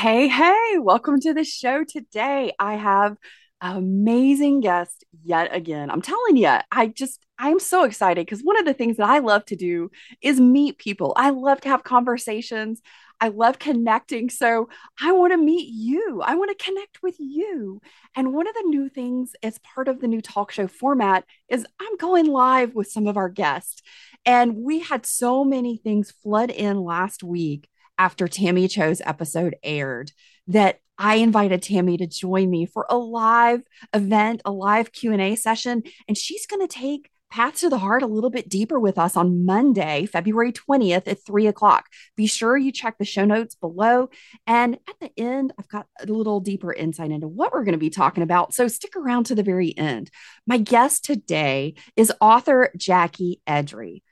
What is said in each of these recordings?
Hey, hey, welcome to the show today. I have an amazing guest yet again. I'm telling you, I just, I'm so excited because one of the things that I love to do is meet people. I love to have conversations. I love connecting. So I want to meet you. I want to connect with you. And one of the new things as part of the new talk show format is I'm going live with some of our guests. And we had so many things flood in last week after Tammy Cho's episode aired that I invited Tammy to join me for a live event, a live Q&A session, and she's going to take Paths to the Heart a little bit deeper with us on Monday, February 20th at 3 o'clock. Be sure you check the show notes below. And at the end, I've got a little deeper insight into what we're going to be talking about. So stick around to the very end. My guest today is author Jackie Edry.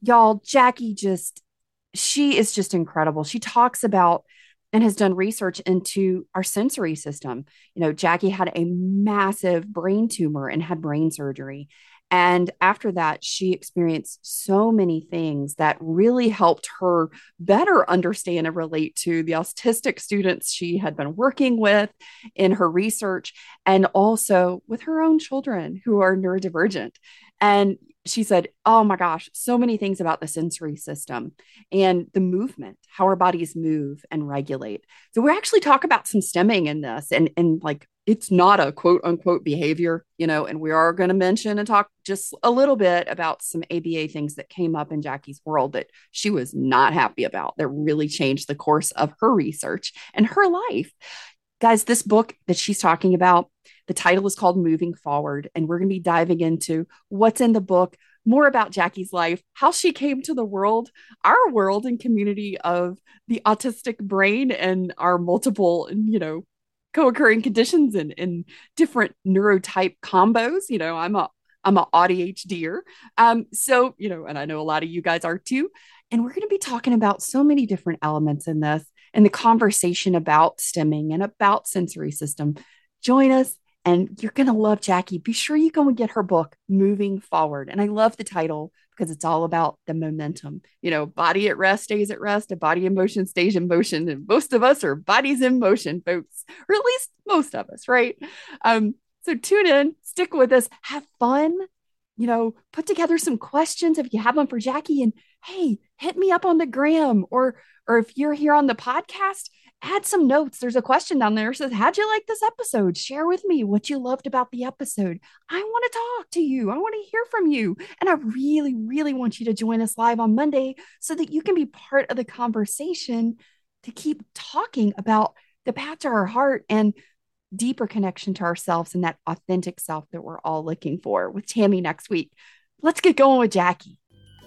Y'all, Jackie just she is just incredible. She talks about and has done research into our sensory system. You know, Jackie had a massive brain tumor and had brain surgery. And after that, she experienced so many things that really helped her better understand and relate to the autistic students she had been working with in her research and also with her own children who are neurodivergent. And she said, Oh my gosh, so many things about the sensory system and the movement, how our bodies move and regulate. So we actually talk about some stimming in this and, and like it's not a quote unquote behavior, you know, and we are going to mention and talk just a little bit about some ABA things that came up in Jackie's world that she was not happy about that really changed the course of her research and her life. Guys, this book that she's talking about the title is called Moving Forward, and we're going to be diving into what's in the book, more about Jackie's life, how she came to the world, our world and community of the autistic brain and our multiple, you know, co-occurring conditions and, and different neurotype combos. You know, I'm a I'm a ADHDer. Um, so, you know, and I know a lot of you guys are too. And we're going to be talking about so many different elements in this and the conversation about stimming and about sensory system. Join us and you're going to love Jackie. Be sure you go and get her book, Moving Forward. And I love the title because it's all about the momentum. You know, body at rest stays at rest, a body in motion stays in motion. And most of us are bodies in motion, folks, or at least most of us, right? Um, so tune in, stick with us, have fun, you know, put together some questions if you have them for Jackie. And hey, hit me up on the gram or or if you're here on the podcast, add some notes. There's a question down there says, How'd you like this episode? Share with me what you loved about the episode. I want to talk to you. I want to hear from you. And I really, really want you to join us live on Monday so that you can be part of the conversation to keep talking about the path to our heart and deeper connection to ourselves and that authentic self that we're all looking for with Tammy next week. Let's get going with Jackie.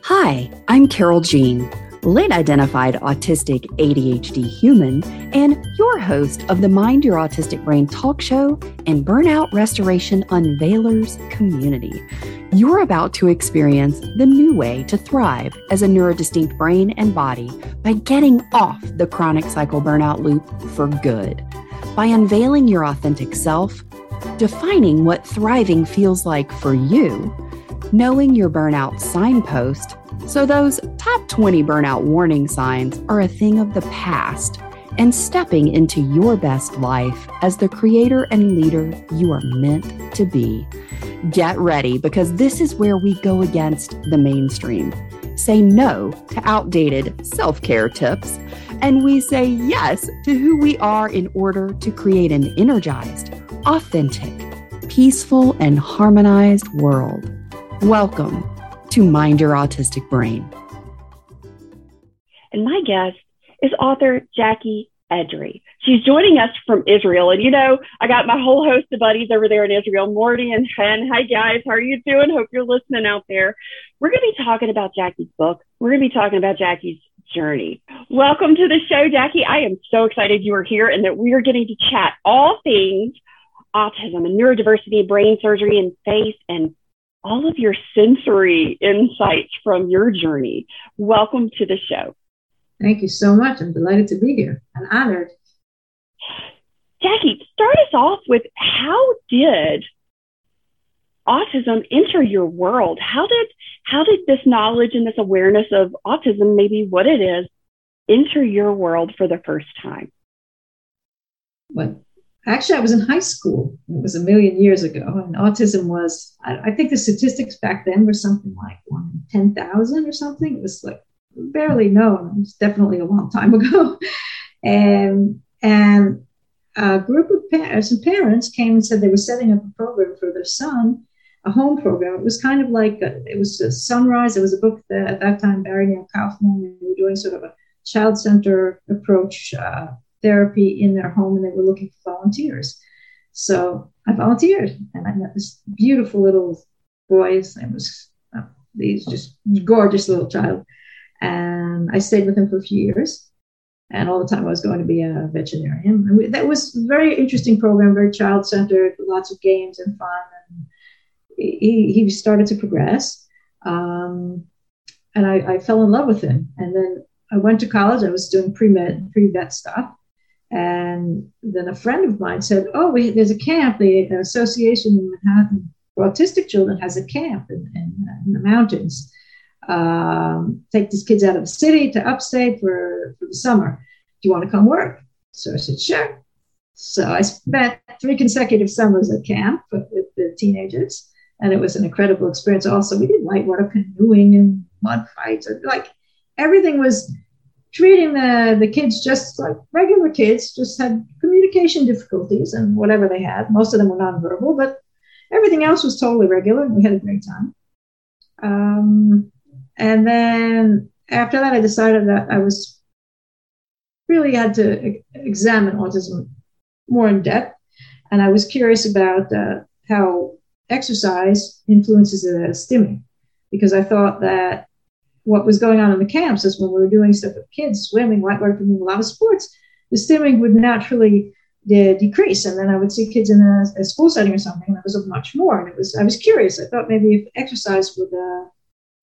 Hi, I'm Carol Jean late identified autistic ADHD human, and your host of the Mind Your Autistic Brain talk show and Burnout Restoration Unveilers community. You're about to experience the new way to thrive as a neurodistinct brain and body by getting off the chronic cycle burnout loop for good. By unveiling your authentic self, defining what thriving feels like for you, knowing your burnout signpost so, those top 20 burnout warning signs are a thing of the past and stepping into your best life as the creator and leader you are meant to be. Get ready because this is where we go against the mainstream. Say no to outdated self care tips, and we say yes to who we are in order to create an energized, authentic, peaceful, and harmonized world. Welcome to Mind Your Autistic Brain. And my guest is author Jackie Edrei. She's joining us from Israel. And you know, I got my whole host of buddies over there in Israel, Morty and Ken. Hi guys, how are you doing? Hope you're listening out there. We're going to be talking about Jackie's book. We're going to be talking about Jackie's journey. Welcome to the show, Jackie. I am so excited you are here and that we are getting to chat all things autism and neurodiversity, brain surgery, and face and all of your sensory insights from your journey. Welcome to the show. Thank you so much. I'm delighted to be here and honored. Jackie, start us off with how did autism enter your world? How did how did this knowledge and this awareness of autism, maybe what it is, enter your world for the first time? but actually, I was in high school. It was a million years ago, and autism was. I, I think the statistics back then were something like one in ten thousand or something. It was like barely known. It was definitely a long time ago, and and a group of pa- some parents came and said they were setting up a program for their son a home program. It was kind of like a, it was a Son-Rise. It was a book that at that time Barry Neil Kaufman. They were doing sort of a child center approach uh, therapy in their home, and they were looking for volunteers. So I volunteered, and I met this beautiful little boy. His name was uh, he's just gorgeous little child, and I stayed with him for a few years. And all the time I was going to be a veterinarian. We, that was very interesting program, very child centered, lots of games and fun. And he, he started to progress. Um, and I, I, fell in love with him. And then I went to college. I was doing pre med, pre vet stuff. And then a friend of mine said, Oh, we, there's a camp. The Association in Manhattan for Autistic Children has a camp in, in, in the mountains. Um, take these kids out of the city to upstate for, for the summer. Do you want to come work? So I said, Sure. So I spent three consecutive summers at camp with, with the teenagers and it was an incredible experience. Also, we did light whitewater canoeing and mud fights, like everything was treating the the kids just like regular kids, just had communication difficulties and whatever they had. Most of them were nonverbal, but everything else was totally regular, and we had a great time. Um, and then after that, I decided that I was really had to examine autism more in depth, and I was curious about uh, how exercise influences the stimming because I thought that what was going on in the camps is when we were doing stuff with kids, swimming, whitewater canoeing, a lot of sports, the stimming would naturally de- decrease. And then I would see kids in a, a, school setting or something, it was much more. And it was I was curious. I thought maybe if exercise would uh,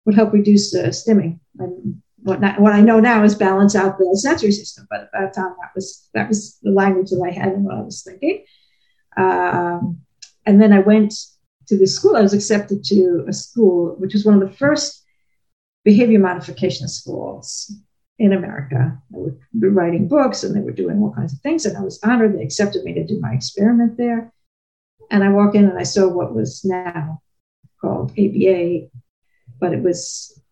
would help reduce the stimming. And what, not, what I know now is balance out the sensory system. But at that time, that was that was the language that I had and what I was thinking. Um, and then I went to this school, I was accepted to a school which was one of the first behavior modification schools in America. They were writing books and they were doing all kinds of things. And I was honored. They accepted me to do my experiment there. And I walk in and I saw what was now called ABA, but it was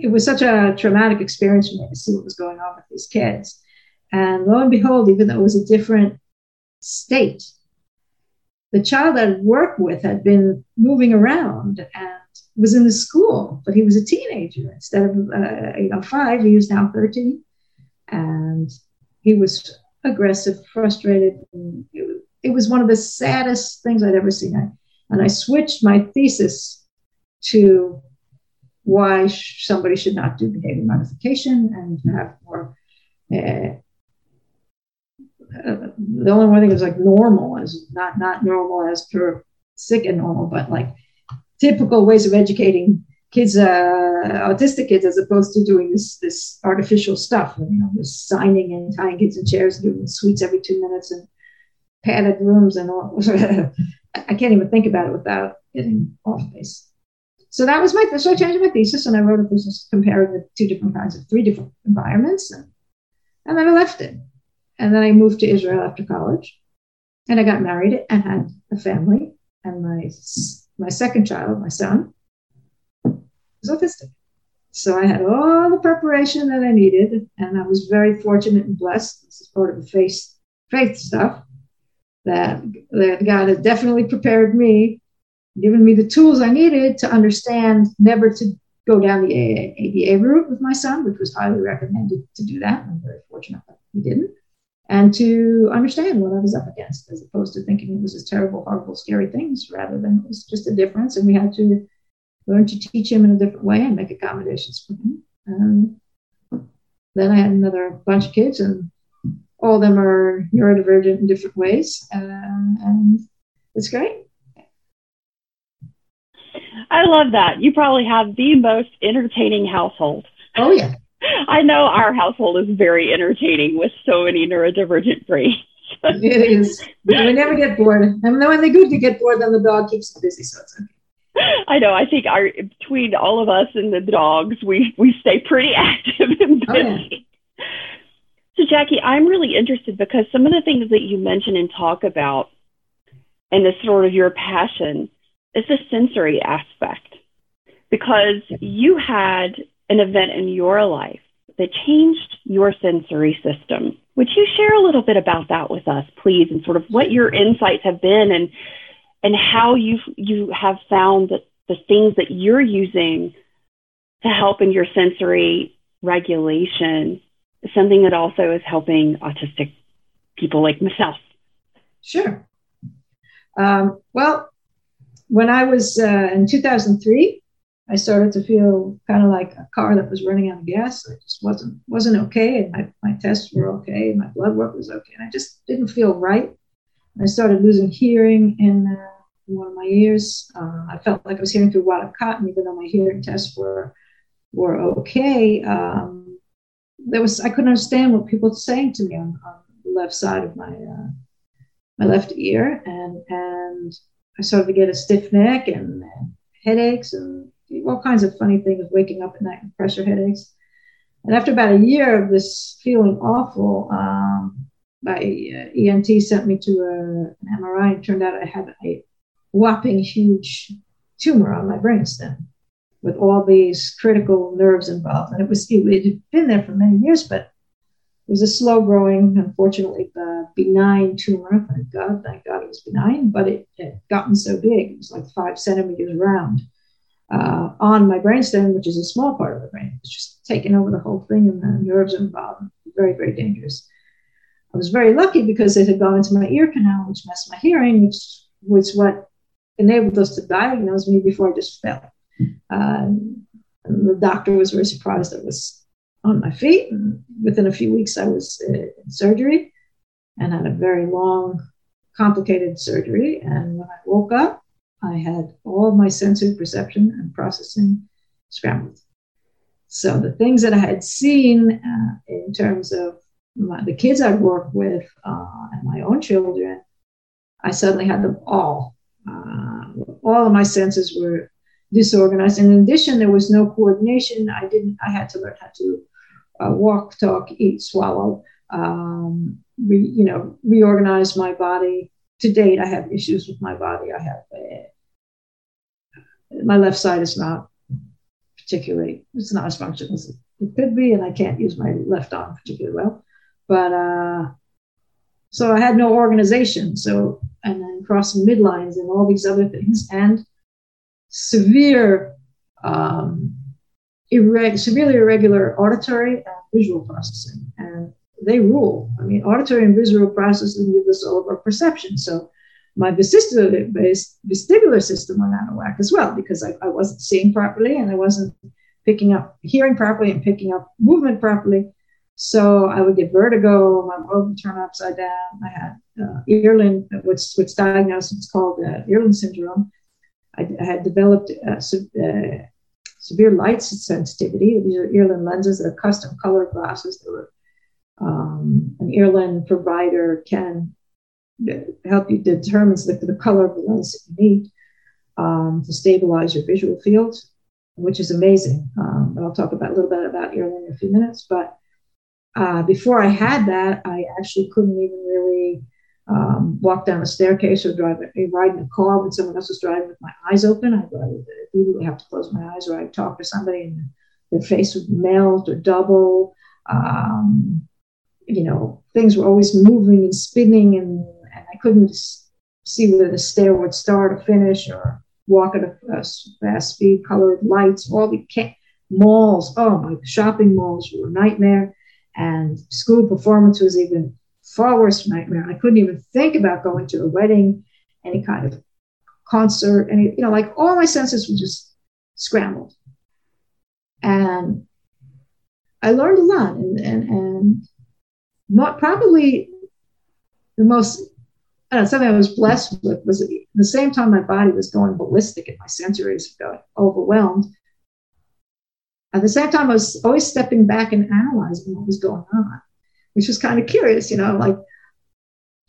it was such a traumatic experience for me to see what was going on with these kids. And lo and behold, even though it was a different state, the child I'd worked with had been moving around and was in the school, but he was a teenager instead of uh, you know five. He was now thirteen, and he was aggressive, frustrated. It, it, was one of the saddest things I'd ever seen. I, and I switched my thesis to why somebody should not do behavior modification and have more uh, uh, the only one thing is like normal is not not normal as per sick and normal, but like typical ways of educating kids, uh, autistic kids, as opposed to doing this this artificial stuff. You know, this signing and tying kids in chairs, doing sweets every two minutes, and padded rooms and all. I can't even think about it without getting off base. So that was my so I changed my thesis and I wrote a thesis comparing the two different kinds of three different environments and and then I left it. And then I moved to Israel after college. And I got married and had a family. And my, my second child, my son, was autistic. So I had all the preparation that I needed. And I was very fortunate and blessed. This is part of the faith, faith stuff that, that God had definitely prepared me, given me the tools I needed to understand never to go down the ABA route with my son, which was highly recommended to do that. I'm very fortunate that he didn't and to understand what I was up against, as opposed to thinking it was just terrible, horrible, scary things, rather than it was just a difference. And we had to learn to teach him in a different way and make accommodations for him. And then I had another bunch of kids, and all of them are neurodivergent in different ways. Um, and it's great. I love that. You probably have the most entertaining household. Oh, yeah. I know our household is very entertaining with so many neurodivergent brains. it is. We never get bored. I And when they do get bored, then the dog keeps busy, so it's okay. I know. I think our between all of us and the dogs, we we stay pretty active and busy. Oh, yeah. So, Jackie, I'm really interested because some of the things that you mention and talk about, and this sort of your passion, is the sensory aspect. Because you had an event in your life that changed your sensory system. Would you share a little bit about that with us, please, and sort of what your insights have been and and how you you have found that the things that you're using to help in your sensory regulation is something that also is helping autistic people like myself. Sure. Um, well, when I was uh, in 2003, I started to feel kind of like a car that was running out of gas. I just wasn't wasn't okay, and my, my tests were okay, my blood work was okay, and I just didn't feel right. I started losing hearing in, uh, one of my ears. Uh, I felt like I was hearing through wadded cotton, even though my hearing tests were were okay. Um, there was I couldn't understand what people were saying to me on, on the left side of my uh, my left ear, and and I started to get a stiff neck and, and headaches and all kinds of funny things, waking up at night with pressure headaches. And after about a year of this feeling awful, um, my uh, ENT sent me to a, an MRI. and turned out I had a whopping huge tumor on my brainstem with all these critical nerves involved. And it was it had been there for many years, but it was a slow growing, unfortunately, uh, benign tumor. Thank God, thank God it was benign, but it had gotten so big. It was like five centimeters round uh, on my brainstem, which is a small part of the brain. It's just taking over the whole thing, and the nerves involved. Very, very dangerous. I was very lucky because it had gone into my ear canal, which messed my hearing, which was what enabled us to diagnose me before I just fell. Uh, the doctor was very surprised I was on my feet. And within a few weeks, I was uh, in surgery and had a very long, complicated surgery. And when I woke up, I had all my sensory perception and processing scrambled. So the things that I had seen uh, in terms of my, the kids I'd worked with uh, and my own children, I suddenly had them all. Uh, all of my senses were disorganized. And in addition, there was no coordination. I didn't. I had to learn how to uh, walk, talk, eat, swallow. Um, re, you know, reorganize my body. To date, I have issues with my body. I have uh, my left side is not particularly. It's not as functional as it could be, and I can't use my left arm particularly well. But uh, so I had no organization. So and then crossing midlines and all these other things, and severe, um, irreg- severely irregular auditory and visual processing. And they rule. I mean, auditory and visual processing give us all of our perception. So my vestibular, system went out of whack as well because I, I wasn't seeing properly and I wasn't picking up hearing properly and picking up movement properly. So I would get vertigo, my world would turn upside down. I had uh, Irlen, what's, what's diagnosed, it's called uh, Irlen syndrome. I, I had developed uh, uh, severe light sensitivity. These are Irlen lenses, they're custom color glasses. They were, um, an Irlen provider can help you determine the, the color of the lens that you need um, to stabilize your visual field, which is amazing. Um, I'll talk about a little bit about Irlen in a few minutes. But uh, before I had that, I actually couldn't even really um, walk down a staircase or drive a, ride in a car when someone else was driving with my eyes open. I, would immediately have to close my eyes or I'd talk to somebody and their face would melt or double. Um, you know, things were always moving and spinning and, couldn't see whether the stair would start or finish or walk at a, fast speed, colored lights, all the ca- malls. Oh, my shopping malls were a nightmare. And school performance was even far worse nightmare. I couldn't even think about going to a wedding, any kind of concert, any, you know, like all my senses were just scrambled. And I learned a lot and, and, and not probably the most, know, something I was blessed with was the same time my body was going ballistic and my sensories going overwhelmed. At the same time, I was always stepping back and analyzing what was going on which was kind of curious, you know, like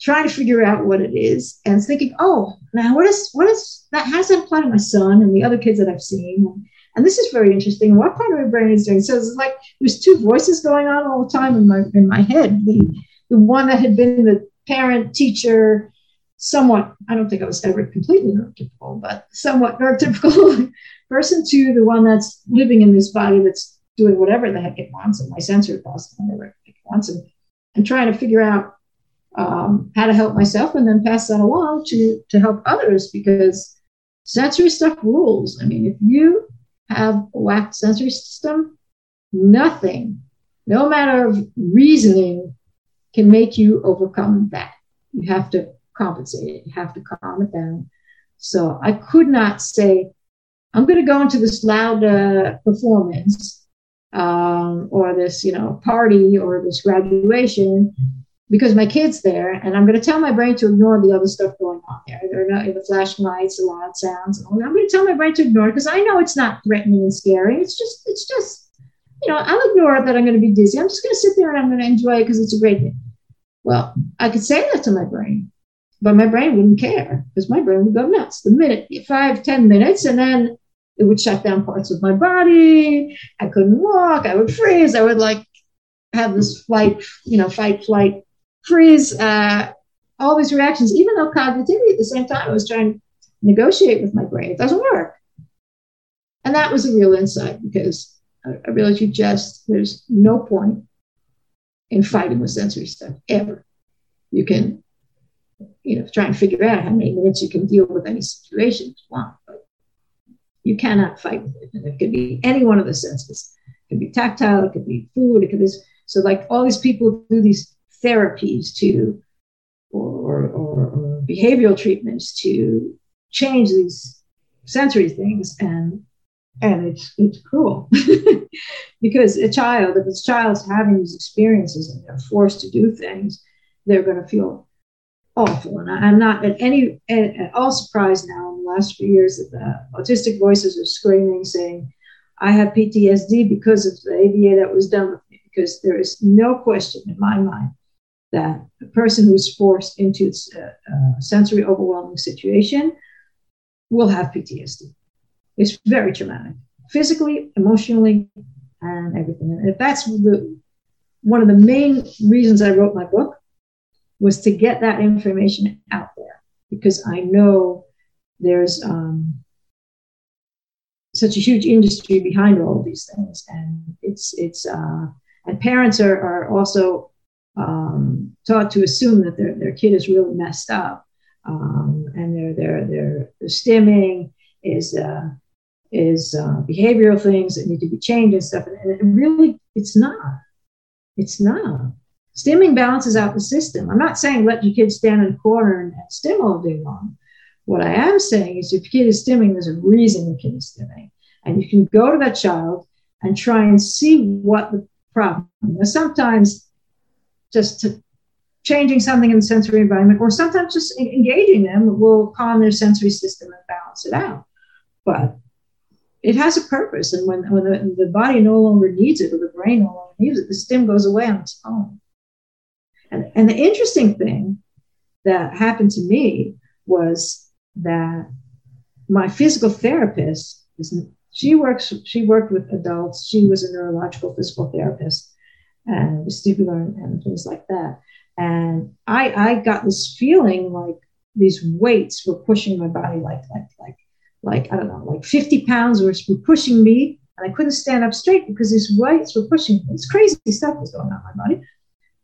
trying to figure out what it is and thinking, oh, now what is what is that? How does that apply to my son and the other kids that I've seen? And And this is very interesting. What part of my brain is doing? So it's like there's two voices going on all the time in my in my head. The the one that had been the parent, teacher, somewhat, I don't think I was ever completely neurotypical, but somewhat neurotypical person to the one that's living in this body that's doing whatever the heck it wants, and my sensory process, whatever it wants, and, and trying to figure out um, how to help myself and then pass that along to, to help others because sensory stuff rules. I mean, if you have a whacked sensory system, nothing, no matter of reasoning, can make you overcome that. You have to compensate it. You have to calm it down. So I could not say, I'm going to go into this loud uh, performance um, or this, you know, party or this graduation because my kid's there, and I'm going to tell my brain to ignore the other stuff going on there. There are not the flashing lights, the loud sounds. I'm going to tell my brain to ignore it because I know it's not threatening and scary. It's just, it's just, you know, I'll ignore it that I'm going to be dizzy. I'm just going to sit there and I'm going to enjoy it because it's a great thing. Well, I could say that to my brain, but my brain wouldn't care because my brain would go nuts the minute, five, ten minutes, and then it would shut down parts of my body. I couldn't walk. I would freeze. I would like have this flight, you know, fight, flight, freeze, uh, all these reactions, even though cognitively at the same time I was trying to negotiate with my brain. It doesn't work. And that was a real insight because I, I realized you just, there's no point in fighting with sensory stuff ever. You can, you know, try and figure out how many minutes you can deal with any situation you want, but you cannot fight with it. And it could be any one of the senses. It could be tactile, it could be food, it could be so like all these people do these therapies to or, or, or behavioral treatments to change these sensory things and and it's it's cruel because a child if a child's having these experiences and they're forced to do things they're going to feel awful and I, am not at any at, at, all surprised now in the last few years that the autistic voices are screaming saying i have ptsd because of the aba that was done with me because there is no question in my mind that a person who is forced into a, a uh, sensory overwhelming situation will have PTSD. It's very traumatic, physically, emotionally, and everything. And if that's the one of the main reasons I wrote my book was to get that information out there because I know there's um, such a huge industry behind all of these things, and it's it's uh, and parents are are also um, taught to assume that their, their kid is really messed up um, and their, their, their, stimming is, uh, is uh, behavioral things that need to be changed and stuff. And, and really, it's not. It's not. Stimming balances out the system. I'm not saying let your kid stand in a corner and, and stim all day long. What I am saying is if your kid is stimming, there's a reason your kid is stimming. And you can go to that child and try and see what the problem. Now, sometimes just changing something in the sensory environment, or sometimes just engaging them will calm their sensory system and balance it out. But it has a purpose, and when, when the, the body no longer needs it or the brain no longer needs it, the stim goes away on its own. And, and the interesting thing that happened to me was that my physical therapist is she works she worked with adults she was a neurological physical therapist and vestibular and, and things like that. And I, I got this feeling like these weights were pushing my body like, like, like, like, I don't know, like 50 pounds were, pushing me. And I couldn't stand up straight because these weights were pushing me. It's crazy stuff was going on in my body.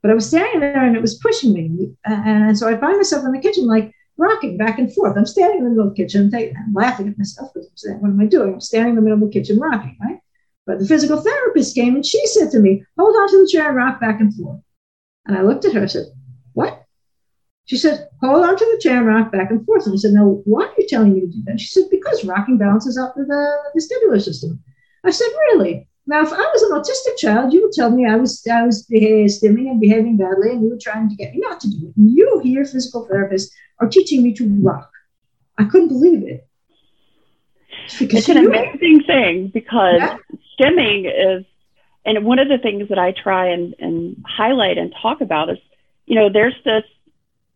But I was standing there and it was pushing me. And so I find myself in the kitchen, like rocking back and forth. I'm standing in the middle of the kitchen, I'm laughing at myself because I'm saying, what am I doing? I'm standing in the middle of the kitchen rocking, right? But the physical therapist came and she said to me, Hold on to the chair and rock back and forth. And I looked at her and said, What? She said, Hold on to the chair and rock back and forth. And I said, No, why are you telling me to do that? She said, Because rocking balances out the vestibular system. I said, Really? Now, if I was an autistic child, you would tell me I was I was stimming and behaving badly, and you were trying to get me not to do it. And you, here, physical therapists, are teaching me to rock. I couldn't believe it. It's an amazing thing because yeah stimming is, and one of the things that I try and, and highlight and talk about is, you know, there's this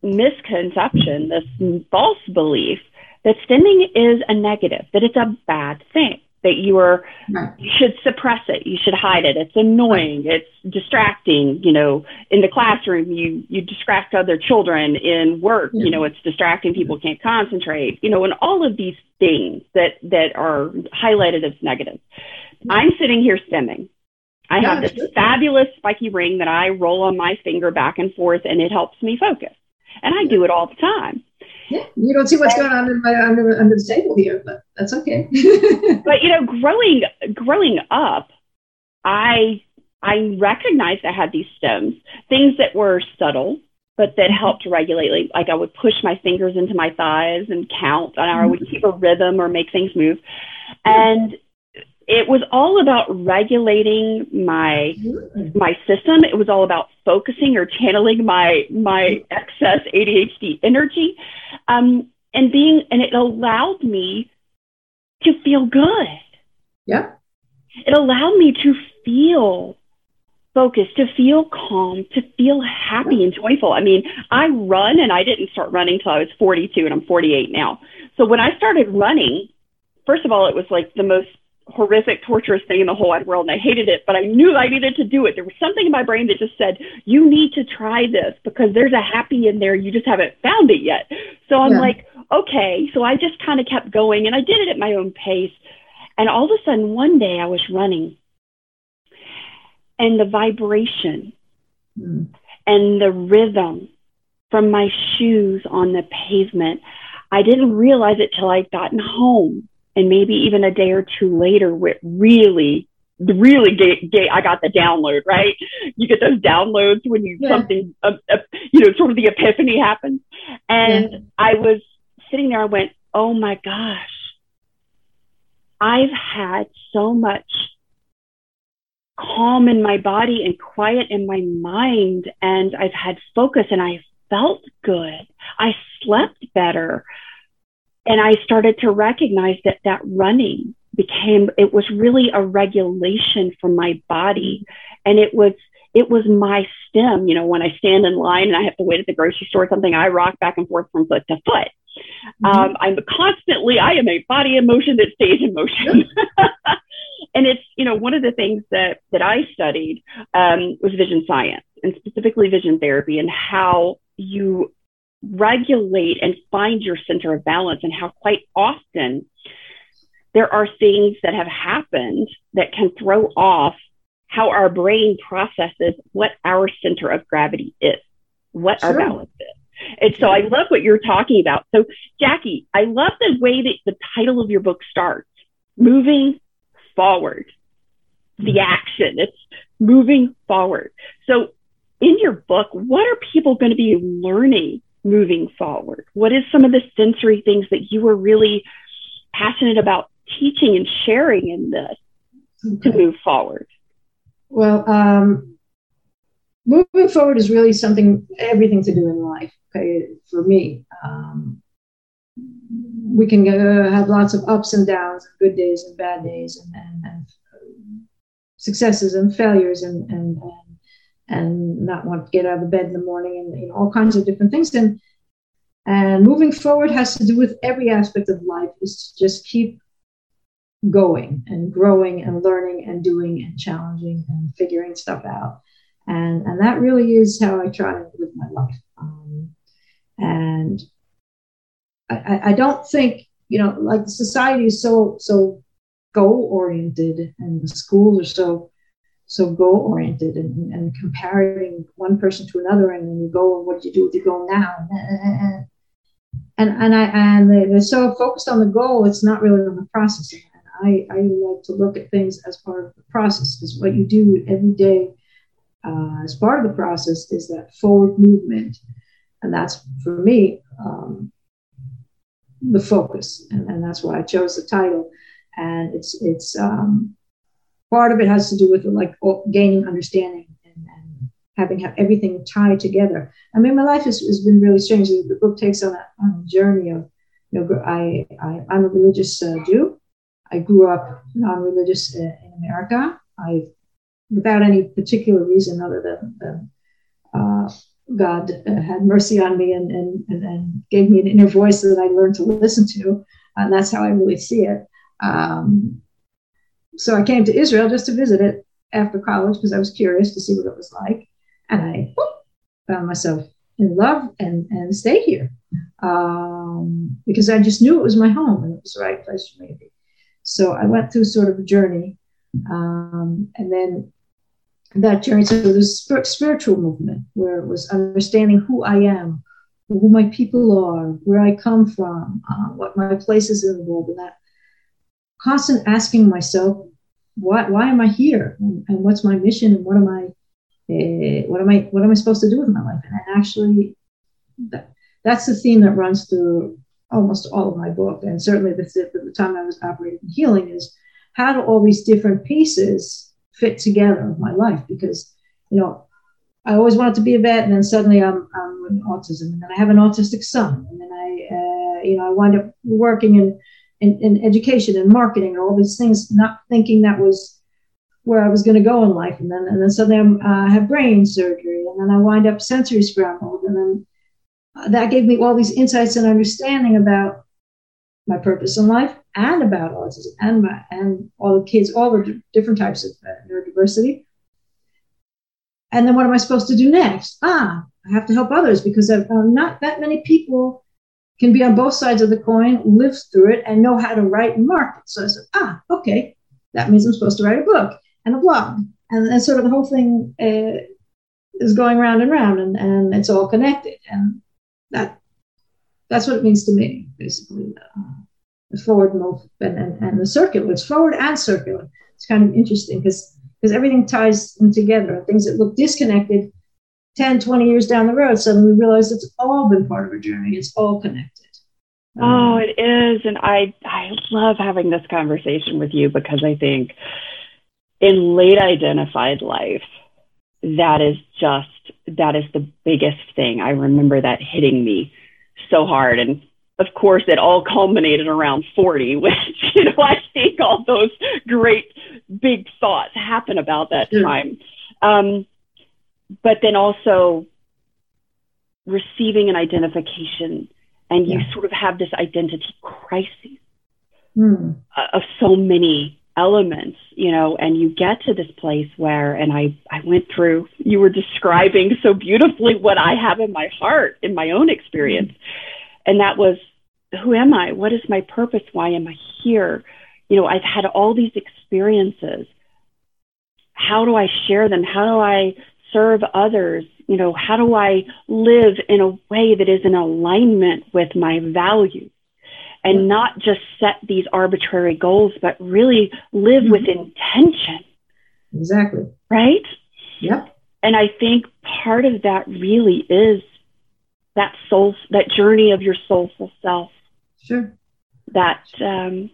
misconception, this false belief that stimming is a negative, that it's a bad thing. That you are right. you should suppress it. You should hide it. It's annoying. It's distracting you know. In the classroom you you distract other children in work. Yeah. you know it's distracting people can't concentrate you know and all of these things that that are highlighted as negative. Yeah. i'm sitting here stimming i yeah, have this fabulous spiky ring that i roll on my finger back and forth and it helps me focus. And i do it all the time yeah, you don't see what's going on under, my, under, under the table here, but that's okay. but you know, growing growing up, I I recognized I had these stims, things that were subtle, but that helped regulate. Like, like I would push my fingers into my thighs and count, and I would mm-hmm. keep a rhythm or make things move. And it was all about regulating my mm-hmm. my system. It was all about focusing or channeling my my excess ADHD energy, um, and being and it allowed me to feel good. Yeah, it allowed me to feel focused, to feel calm, to feel happy and joyful. I mean, I run, and I didn't start running till I was 42, and I'm 48 now. So when I started running, first of all, it was like the most horrific, torturous thing in the whole wide world, and I hated it, but I knew I needed to do it. There was something in my brain that just said, You need to try this because there's a happy in there. You just haven't found it yet. So I'm yeah. like, Okay. So I just kind of kept going and I did it at my own pace. And all of a sudden, one day I was running and the vibration mm. and the rhythm from my shoes on the pavement, I didn't realize it till I'd gotten home and maybe even a day or two later, where really, really gay, gay, I got the download, right? You get those downloads when you yeah. something, uh, uh, you know, sort of the epiphany happens. And yeah. I was sitting there, I went, oh my gosh, I've had so much calm in my body and quiet in my mind, and I've had focus and I felt good. I slept better and I started to recognize that that running became, it was really a regulation for my body. And it was, it was my stem. You know, when I stand in line and I have to wait at the grocery store or something, I rock back and forth from foot to foot. Mm-hmm. Um, I'm constantly, I am a body in motion that stays in motion. and it's, you know, one of the things that, that I studied um, was vision science and specifically vision therapy and how you regulate and find your center of balance and how quite often there are things that have happened that can throw off how our brain processes what our center of gravity is, what sure. our balance is. And so I love what you're talking about. So, Jackie, I love the way that the title of your book starts moving forward, the mm-hmm. action. It's moving forward. So, in your book, what are people going to be learning moving forward? What is some of the sensory things that you were really passionate about teaching and sharing in this okay. to move forward? Well, um, moving forward is really something, everything to do in life. Okay, for me, um, we can uh, have lots of ups and downs, good days and bad days, and, and, and successes and failures, and, and, and and not want to get out of bed in the morning and you know, all kinds of different things. And and moving forward has to do with every aspect of life is to just keep going and growing and learning and doing and challenging and figuring stuff out. And and that really is how I try to live my life. Um, and I, I don't think, you know, like society is so so goal oriented and the schools are so so goal oriented and, and comparing one person to another and then you go and what do you do with your goal now? And and, and I and they're so focused on the goal it's not really on the process and I, I like to look at things as part of the process because what you do every day uh, as part of the process is that forward movement. And that's for me um, the focus. And, and that's why I chose the title. And it's it's um, part of it has to do with like gaining understanding and, and having have everything tied together. I mean, my life has, has been really strange. The book takes on a, on a journey of, you know, I, I, am a religious uh, Jew. I grew up non-religious in, in America. I, without any particular reason other than, than uh, God uh, had mercy on me and, and, and, and, gave me an inner voice that I learned to listen to. And that's how I really see it. Um, so I came to Israel just to visit it after college because I was curious to see what it was like. And I whoop, found myself in love and, and stayed here um, because I just knew it was my home and it was the right place for me to be. So I went through sort of a journey. Um, and then that journey, so it was spiritual movement where it was understanding who I am, who my people are, where I come from, uh, what my place is in the world, and that constant asking myself, why, why am I here? And, and what's my mission? And what am I, uh, what am I, what am I supposed to do with my life? And actually, that, that's the theme that runs through almost all of my book. And certainly the, the time I was operating healing is how do all these different pieces fit together in my life? Because, you know, I always wanted to be a vet, and then suddenly I'm, I'm with autism, and then I have an autistic son, and then I, uh, you know, I wind up working in in, in education and marketing and all these things, not thinking that was where I was going to go in life. And then, and then suddenly I'm, uh, I have brain surgery and then I wind up sensory scrambled. And then uh, that gave me all these insights and understanding about my purpose in life and about autism and my, and all the kids, all the different types of uh, neurodiversity. And then what am I supposed to do next? Ah, I have to help others because I've, um, not that many people can be on both sides of the coin, live through it, and know how to write and market. So I said, ah, okay, that means I'm supposed to write a book and a blog. And, and sort of the whole thing uh, is going round and round, and, and it's all connected. And that that's what it means to me, basically. The forward move and, and, the circular. It's forward and circular. It's kind of interesting because because everything ties in together. Things that look disconnected 10, 20 years down the road, suddenly we realize it's all been part of a journey. It's all connected. Oh, it is. And I, I love having this conversation with you because I think in late identified life, that is just, that is the biggest thing. I remember that hitting me so hard. And of course, it all culminated around 40, which, you know, I think all those great big thoughts happen about that time. Um, but then also receiving an identification. And you yeah. sort of have this identity crisis mm. of so many elements you know and you get to this place where and i i went through you were describing so beautifully what i have in my heart in my own experience. Mm. and that was who am i? What is my purpose? Why am i here? You know i've had all these experiences. How do i share them? How do i serve others? You know, how do I live in a way that is in alignment with my values? And not just set these arbitrary goals, but really live mm-hmm. with intention. Exactly. Right? Yep. And I think part of that really is that soul, that journey of your soulful self. Sure. That um,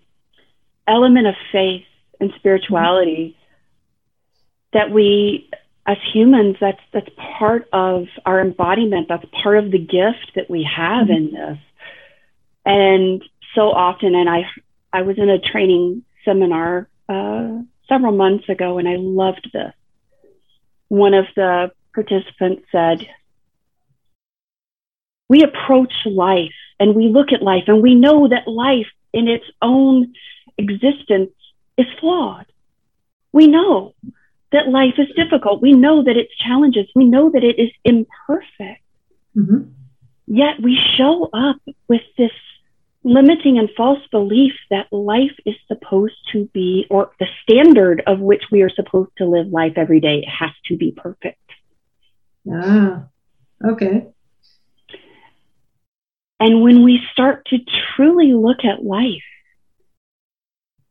element of faith and spirituality mm-hmm. that we as humans, that's that's part of our embodiment. That's part of the gift that we have mm-hmm. in this. And so often, and I I was in a training seminar uh, several months ago, and I loved this. One of the participants said, "We approach life, and we look at life, and we know that life in its own existence is flawed. We know." That life is difficult. We know that it's challenges. We know that it is imperfect. Mm-hmm. Yet we show up with this limiting and false belief that life is supposed to be, or the standard of which we are supposed to live life every day has to be perfect. Ah, okay. And when we start to truly look at life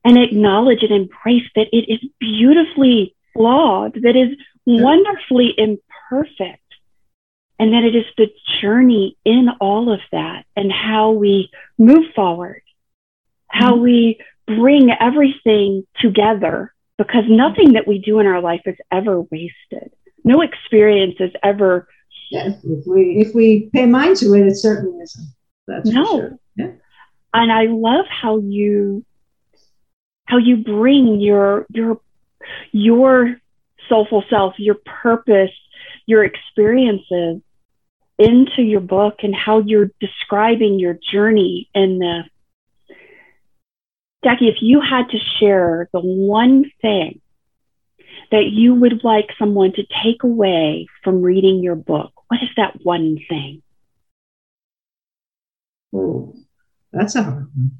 and acknowledge and embrace that it is beautifully flawed, that is wonderfully imperfect. And that it is the journey in all of that and how we move forward, how mm-hmm. we bring everything together because nothing that we do in our life is ever wasted. No experience is ever. Yes, if we if we pay mind to it, it certainly isn't. That's no. Sure. Yeah. And I love how you how you bring your your your soulful self, your purpose, your experiences into your book and how you're describing your journey in this. Jackie, if you had to share the one thing that you would like someone to take away from reading your book, what is that one thing? Oh, that's a hard one.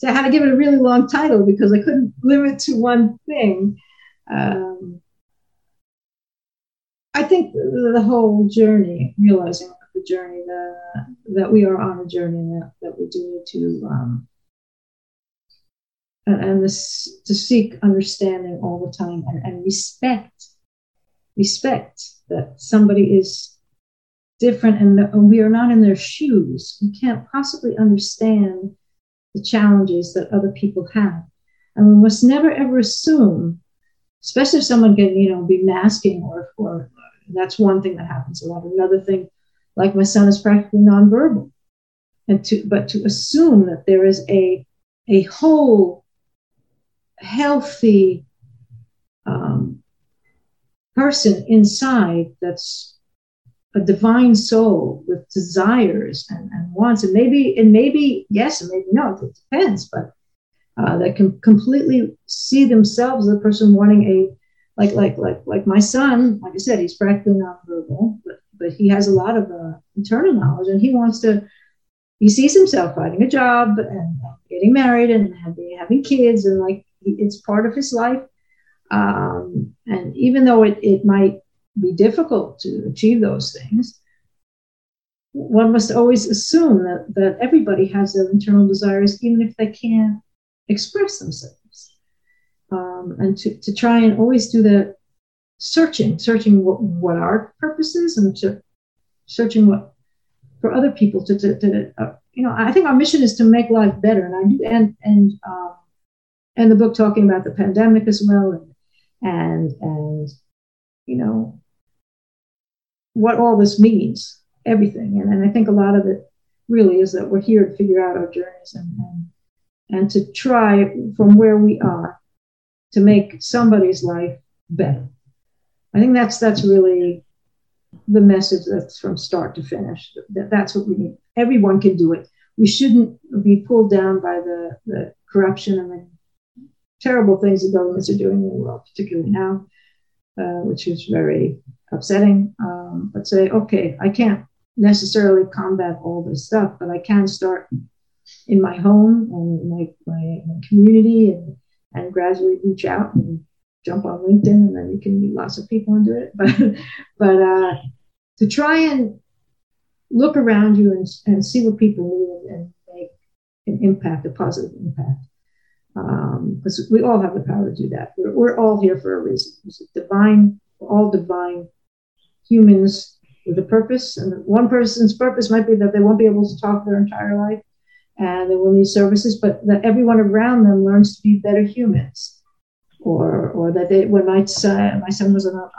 So I had to give it a really long title because I couldn't limit to one thing. Um, I think the, the, whole journey, realizing the journey that, that we are on a journey that, that we do need to um, and, and this to seek understanding all the time and, and respect respect that somebody is different and, and we are not in their shoes we can't possibly understand the challenges that other people have. And we must never ever assume especially if someone can you know be masking or or that's one thing that happens a lot. Another thing like my son is practically nonverbal. And to but to assume that there is a a whole healthy um, person inside that's a divine soul with desires and, and, wants and maybe and maybe yes and maybe no it depends but uh, that can completely see themselves as a person wanting a like like like like my son like i said he's practically nonverbal but but he has a lot of uh, internal knowledge and he wants to he sees himself finding a job and getting married and having, having kids and like it's part of his life. Um, and even though it, it might be difficult to achieve those things, one must always assume that, that everybody has their internal desires, even if they can't express themselves. Um, and to, to try and always do the searching, searching what, what our purpose is and to, searching what for other people to, to, to uh, you know, I think our mission is to make life better. And I do, and, and, um, and the book talking about the pandemic as well and and and you know what all this means everything. And, and i think a lot of it really is that we're here to figure out our journeys and, and and to try from where we are to make somebody's life better. I think that's that's really the message that's from start to finish. That, that's what we need. Everyone can do it. We shouldn't be pulled down by the, the corruption and the terrible things the governments are doing in the world, particularly now, uh, which is very upsetting. Um, but say, okay, I can't necessarily combat all this stuff, but I can start in my home and my, my, my community and, and gradually reach out and jump on LinkedIn and then you can meet lots of people and do it. But, but uh, to try and look around you and, and see what people need and make an impact, a positive impact because um, we all have the power to do that. We're, we're all here for a reason. It's divine, all divine humans with a purpose. And one person's purpose might be that they won't be able to talk their entire life and they will need services, but that everyone around them learns to be better humans. Or, or that they, when my son, my son was in a, um,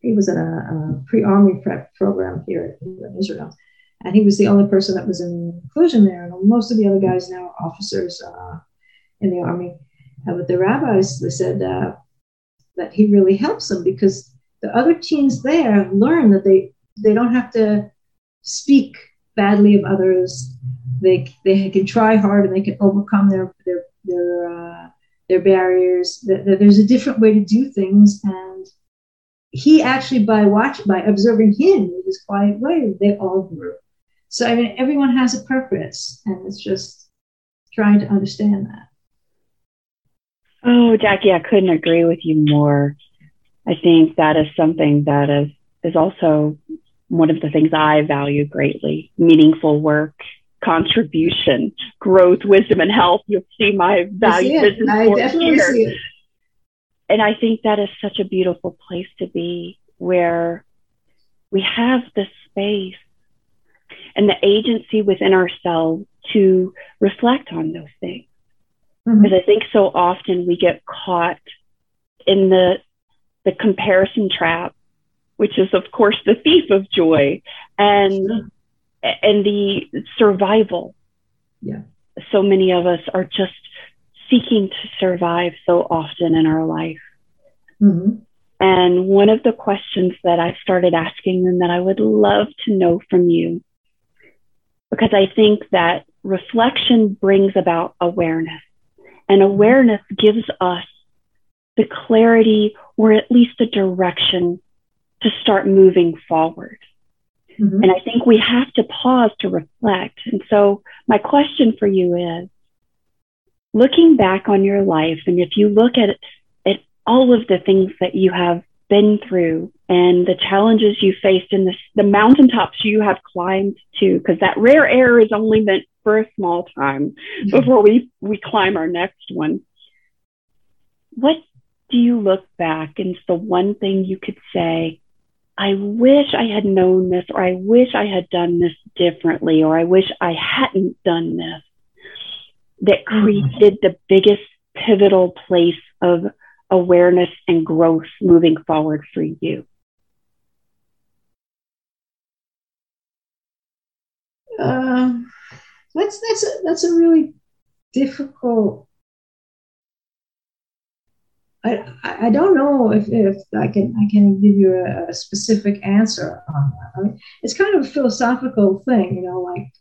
he was in a, a pre-army prep program here in Israel, and he was the only person that was in inclusion there. And most of the other guys now are officers uh, in the army. Uh, but the rabbis, they said uh, that he really helps them because the other teens there learn that they they don't have to speak badly of others. They they can try hard and they can overcome their their their uh, their barriers. There's a different way to do things and he actually by watch by observing him in his quiet way they all grew so I mean, everyone has a purpose, and it's just trying to understand that. Oh, Jackie, I couldn't agree with you more. I think that is something that is is also one of the things I value greatly: meaningful work, contribution, growth, wisdom, and health. You'll see my value business I definitely here. see it. And I think that is such a beautiful place to be, where we have the space and the agency within ourselves to reflect on those things. Mm-hmm. Because I think so often we get caught in the the comparison trap, which is of course the thief of joy and and the survival. Yeah. So many of us are just seeking to survive so often in our life. Mm-hmm. And one of the questions that I started asking and that I would love to know from you because I think that reflection brings about awareness, and awareness gives us the clarity or at least the direction to start moving forward. Mm-hmm. And I think we have to pause to reflect. And so, my question for you is looking back on your life, and if you look at, at all of the things that you have been through and the challenges you faced and the, the mountaintops you have climbed to, because that rare air is only meant for a small time mm-hmm. before we, we climb our next one. What do you look back and it's the one thing you could say, I wish I had known this, or I wish I had done this differently, or I wish I hadn't done this, that mm-hmm. created the biggest pivotal place of awareness and growth moving forward for you? Uh, that's that's a, that's a really difficult. I, I don't know if, if I can I can give you a, a specific answer on that. I mean, it's kind of a philosophical thing, you know, like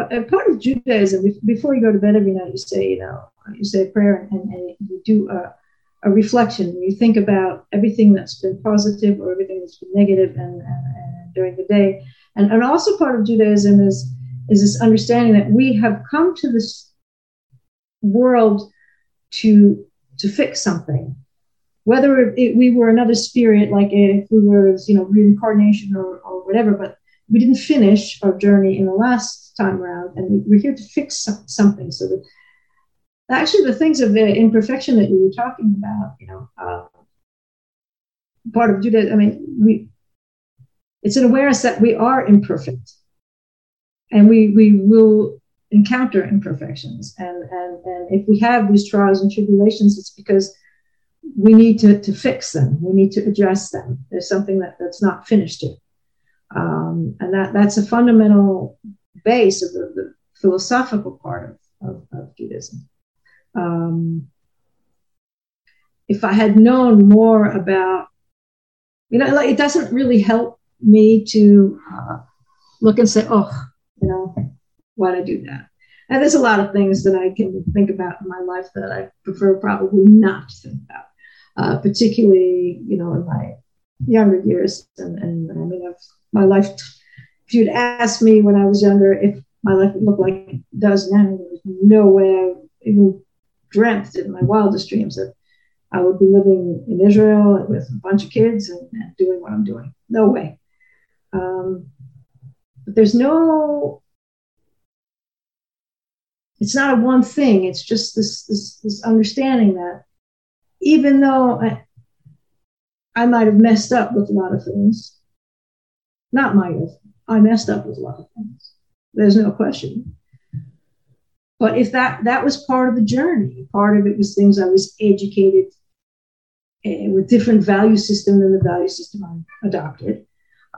uh, part of Judaism. Before you go to bed every night, you say, you know, you say a prayer and, and you do a, a reflection. You think about everything that's been positive or everything that's been negative and, and, and during the day. And, and also part of Judaism is is this understanding that we have come to this world to to fix something. Whether it, we were another spirit like if we were you know reincarnation or, or whatever but we didn't finish our journey in the last time around and we're here to fix something. So that actually the things of the imperfection that you were talking about you know uh, part of judaism i mean we it's an awareness that we are imperfect. And we we will encounter imperfections. And and and if we have these trials and tribulations it's because we need to, to fix them. We need to address them. There's something that, that's not finished yet. Um, and that that's a fundamental base of the, the philosophical part of, of, of Judaism. Um, if I had known more about, you know, like it doesn't really help me to uh, look and say, oh, you know, why'd I do that? And there's a lot of things that I can think about in my life that I prefer probably not to think about, uh, particularly, you know, in my younger years. And, and I mean, I've, my life, if you'd asked me when I was younger if my life would look like it does now, there was no way I even dreamt in my wildest dreams that I would be living in Israel with a bunch of kids and, and doing what I'm doing. No way. Um, but there's no it's not a one thing. It's just this this, this understanding that even though I, I might have messed up with a lot of things not might have i messed up with a lot of things. There's no question. But if that that was part of the journey part of it was things i was educated uh, with different value system than the value system i adopted.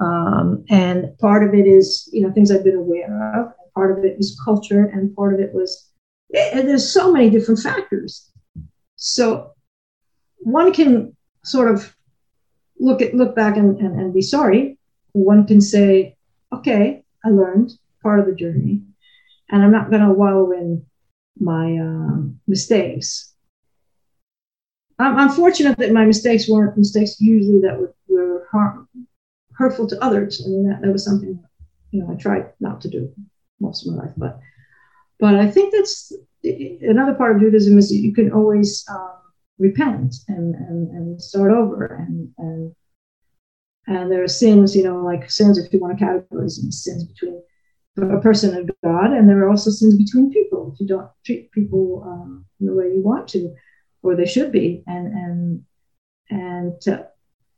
Um, and part of it is, you know, things I've been aware of. Part of it was culture, and part of it was eh, there's so many different factors. So one can sort of look at look back and, and, and be sorry. One can say, okay, I learned part of the journey, and I'm not going to wallow in my um, mistakes. I'm, I'm, fortunate that my mistakes weren't mistakes usually that were, were harm, hurtful to others. I mean, that, that was something, you know, I tried not to do most of my life. But, but I think that's another part of Judaism is you can always um, repent and, and, and start over. And, and, and there are sins, you know, like sins, if you want to categorize them, sins between a person and God. And there are also sins between people if you don't treat people um, the way you want to, or they should be. And, and, and to,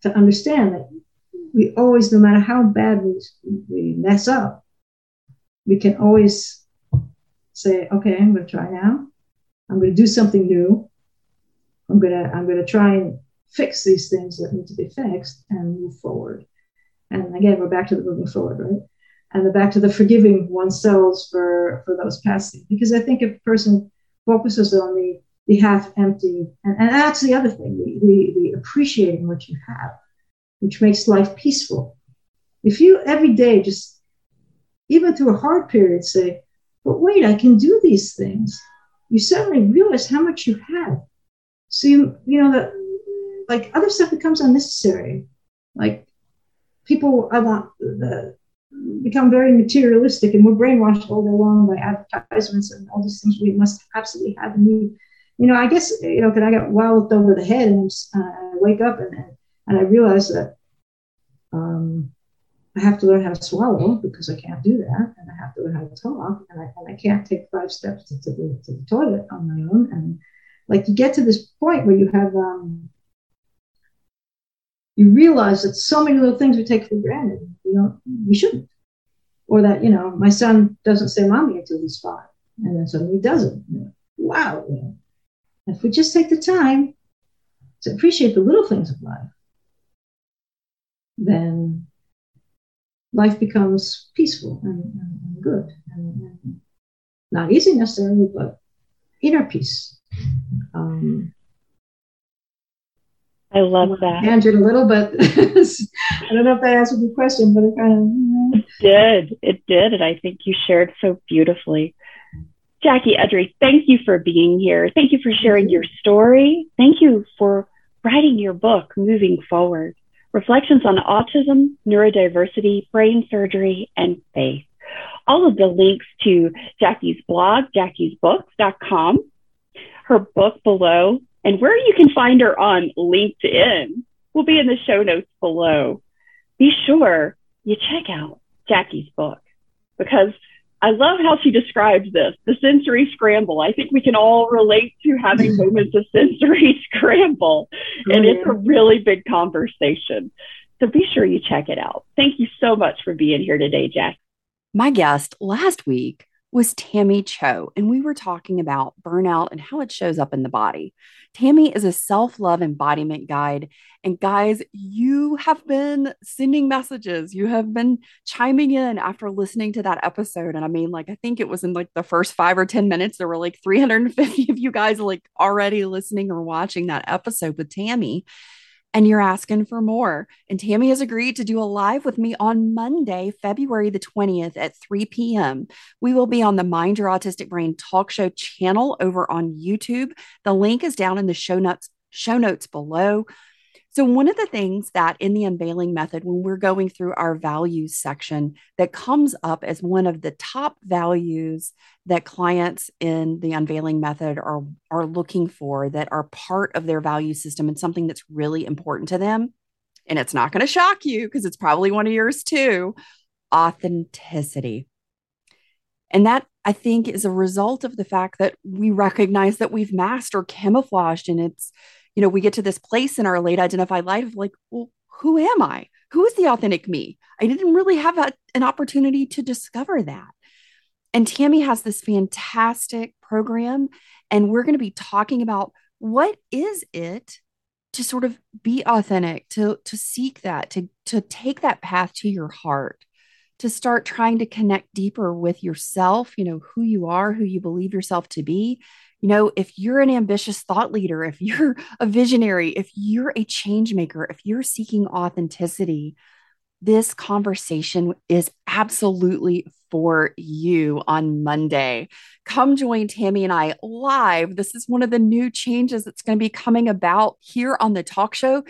to understand that we always, no matter how bad we, we mess up, we can always say, okay, I'm going to try now. I'm going to do something new. I'm going to, I'm going to try and fix these things that need to be fixed and move forward. And again, we're back to the moving forward, right? And the back to the forgiving oneself for, for those past things. Because I think if a person focuses on the, the half empty, and, and that's the other thing, the, the, the appreciating what you have which makes life peaceful. If you every day just, even through a hard period, say, but wait, I can do these things. You suddenly realize how much you have. So you, you know, that like other stuff becomes unnecessary. Like people, I want the become very materialistic and we're brainwashed all day long by advertisements and all these things we must absolutely have and need. You know, I guess you know, because I got walloped over the head and uh, wake up and and I realize that um, I have to learn how to swallow because I can't do that, and I have to learn how to talk, and I, and I can't take five steps to, to, the, to the toilet on my own. And like you get to this point where you have, um, you realize that so many little things we take for granted, you know, we shouldn't. Or that, you know, my son doesn't say mommy until he's five, and then suddenly he doesn't. Wow. If we just take the time to appreciate the little things of life, then life becomes peaceful and, and, and good. And, and, not easy necessarily, but inner peace. Um, I love that. Answered a little bit. I don't know if that answered your question, but it kind of. It did. It did. And I think you shared so beautifully. Jackie Edry, thank you for being here. Thank you for sharing your story. Thank you for writing your book, Moving Forward reflections on autism, neurodiversity, brain surgery, and faith. All of the links to Jackie's blog, jackiesbooks.com, her book below, and where you can find her on LinkedIn will be in the show notes below. Be sure you check out Jackie's book because I love how she describes this the sensory scramble. I think we can all relate to having moments of sensory scramble, and it's a mm-hmm. really big conversation. So be sure you check it out. Thank you so much for being here today, Jack. My guest last week was Tammy Cho, and we were talking about burnout and how it shows up in the body. Tammy is a self love embodiment guide. And guys, you have been sending messages. You have been chiming in after listening to that episode. And I mean, like, I think it was in like the first five or 10 minutes, there were like 350 of you guys like already listening or watching that episode with Tammy and you're asking for more. And Tammy has agreed to do a live with me on Monday, February the 20th at 3 p.m. We will be on the Mind Your Autistic Brain talk show channel over on YouTube. The link is down in the show notes show notes below. So, one of the things that in the unveiling method, when we're going through our values section, that comes up as one of the top values that clients in the unveiling method are, are looking for, that are part of their value system and something that's really important to them. And it's not going to shock you because it's probably one of yours too authenticity. And that I think is a result of the fact that we recognize that we've masked or camouflaged and it's you know, we get to this place in our late identified life of like, well, who am I? Who is the authentic me? I didn't really have a, an opportunity to discover that. And Tammy has this fantastic program, and we're going to be talking about what is it to sort of be authentic, to to seek that, to to take that path to your heart, to start trying to connect deeper with yourself, you know, who you are, who you believe yourself to be, you know, if you're an ambitious thought leader, if you're a visionary, if you're a change maker, if you're seeking authenticity, this conversation is absolutely for you on Monday. Come join Tammy and I live. This is one of the new changes that's going to be coming about here on the talk show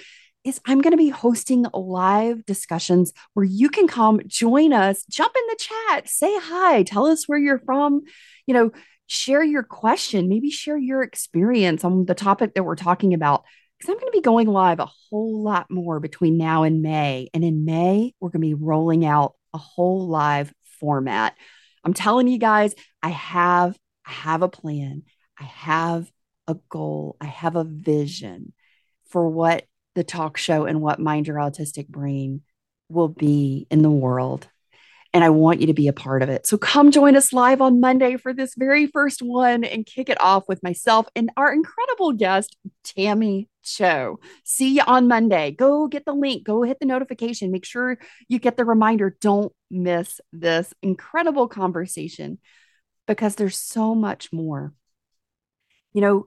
is I'm going to be hosting live discussions where you can come join us, jump in the chat, say hi, tell us where you're from, you know, share your question, maybe share your experience on the topic that we're talking about. Because I'm going to be going live a whole lot more between now and May. And in May, we're going to be rolling out a whole live format. I'm telling you guys, I have, I have a plan. I have a goal. I have a vision for what the talk show and what Mind Your Autistic Brain will be in the world and I want you to be a part of it. So come join us live on Monday for this very first one and kick it off with myself and our incredible guest, Tammy Cho. See you on Monday. Go get the link, go hit the notification, make sure you get the reminder. Don't miss this incredible conversation because there's so much more. You know,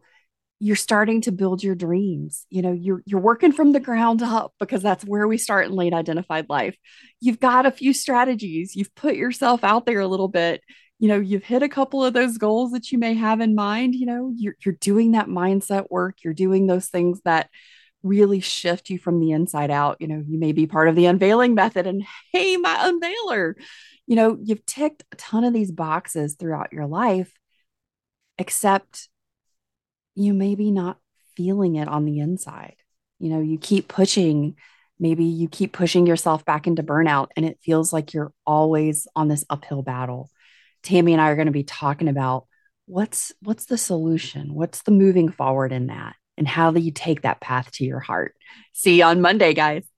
you're starting to build your dreams. You know you're you're working from the ground up because that's where we start in late identified life. You've got a few strategies. You've put yourself out there a little bit. You know, you've hit a couple of those goals that you may have in mind, you know, you're, you're doing that mindset work, you're doing those things that really shift you from the inside out. You know, you may be part of the unveiling method and hey, my unveiler, you know, you've ticked a ton of these boxes throughout your life, except you may be not feeling it on the inside. You know, you keep pushing, maybe you keep pushing yourself back into burnout and it feels like you're always on this uphill battle. Tammy and I are going to be talking about what's what's the solution? What's the moving forward in that? And how do you take that path to your heart? See you on Monday, guys.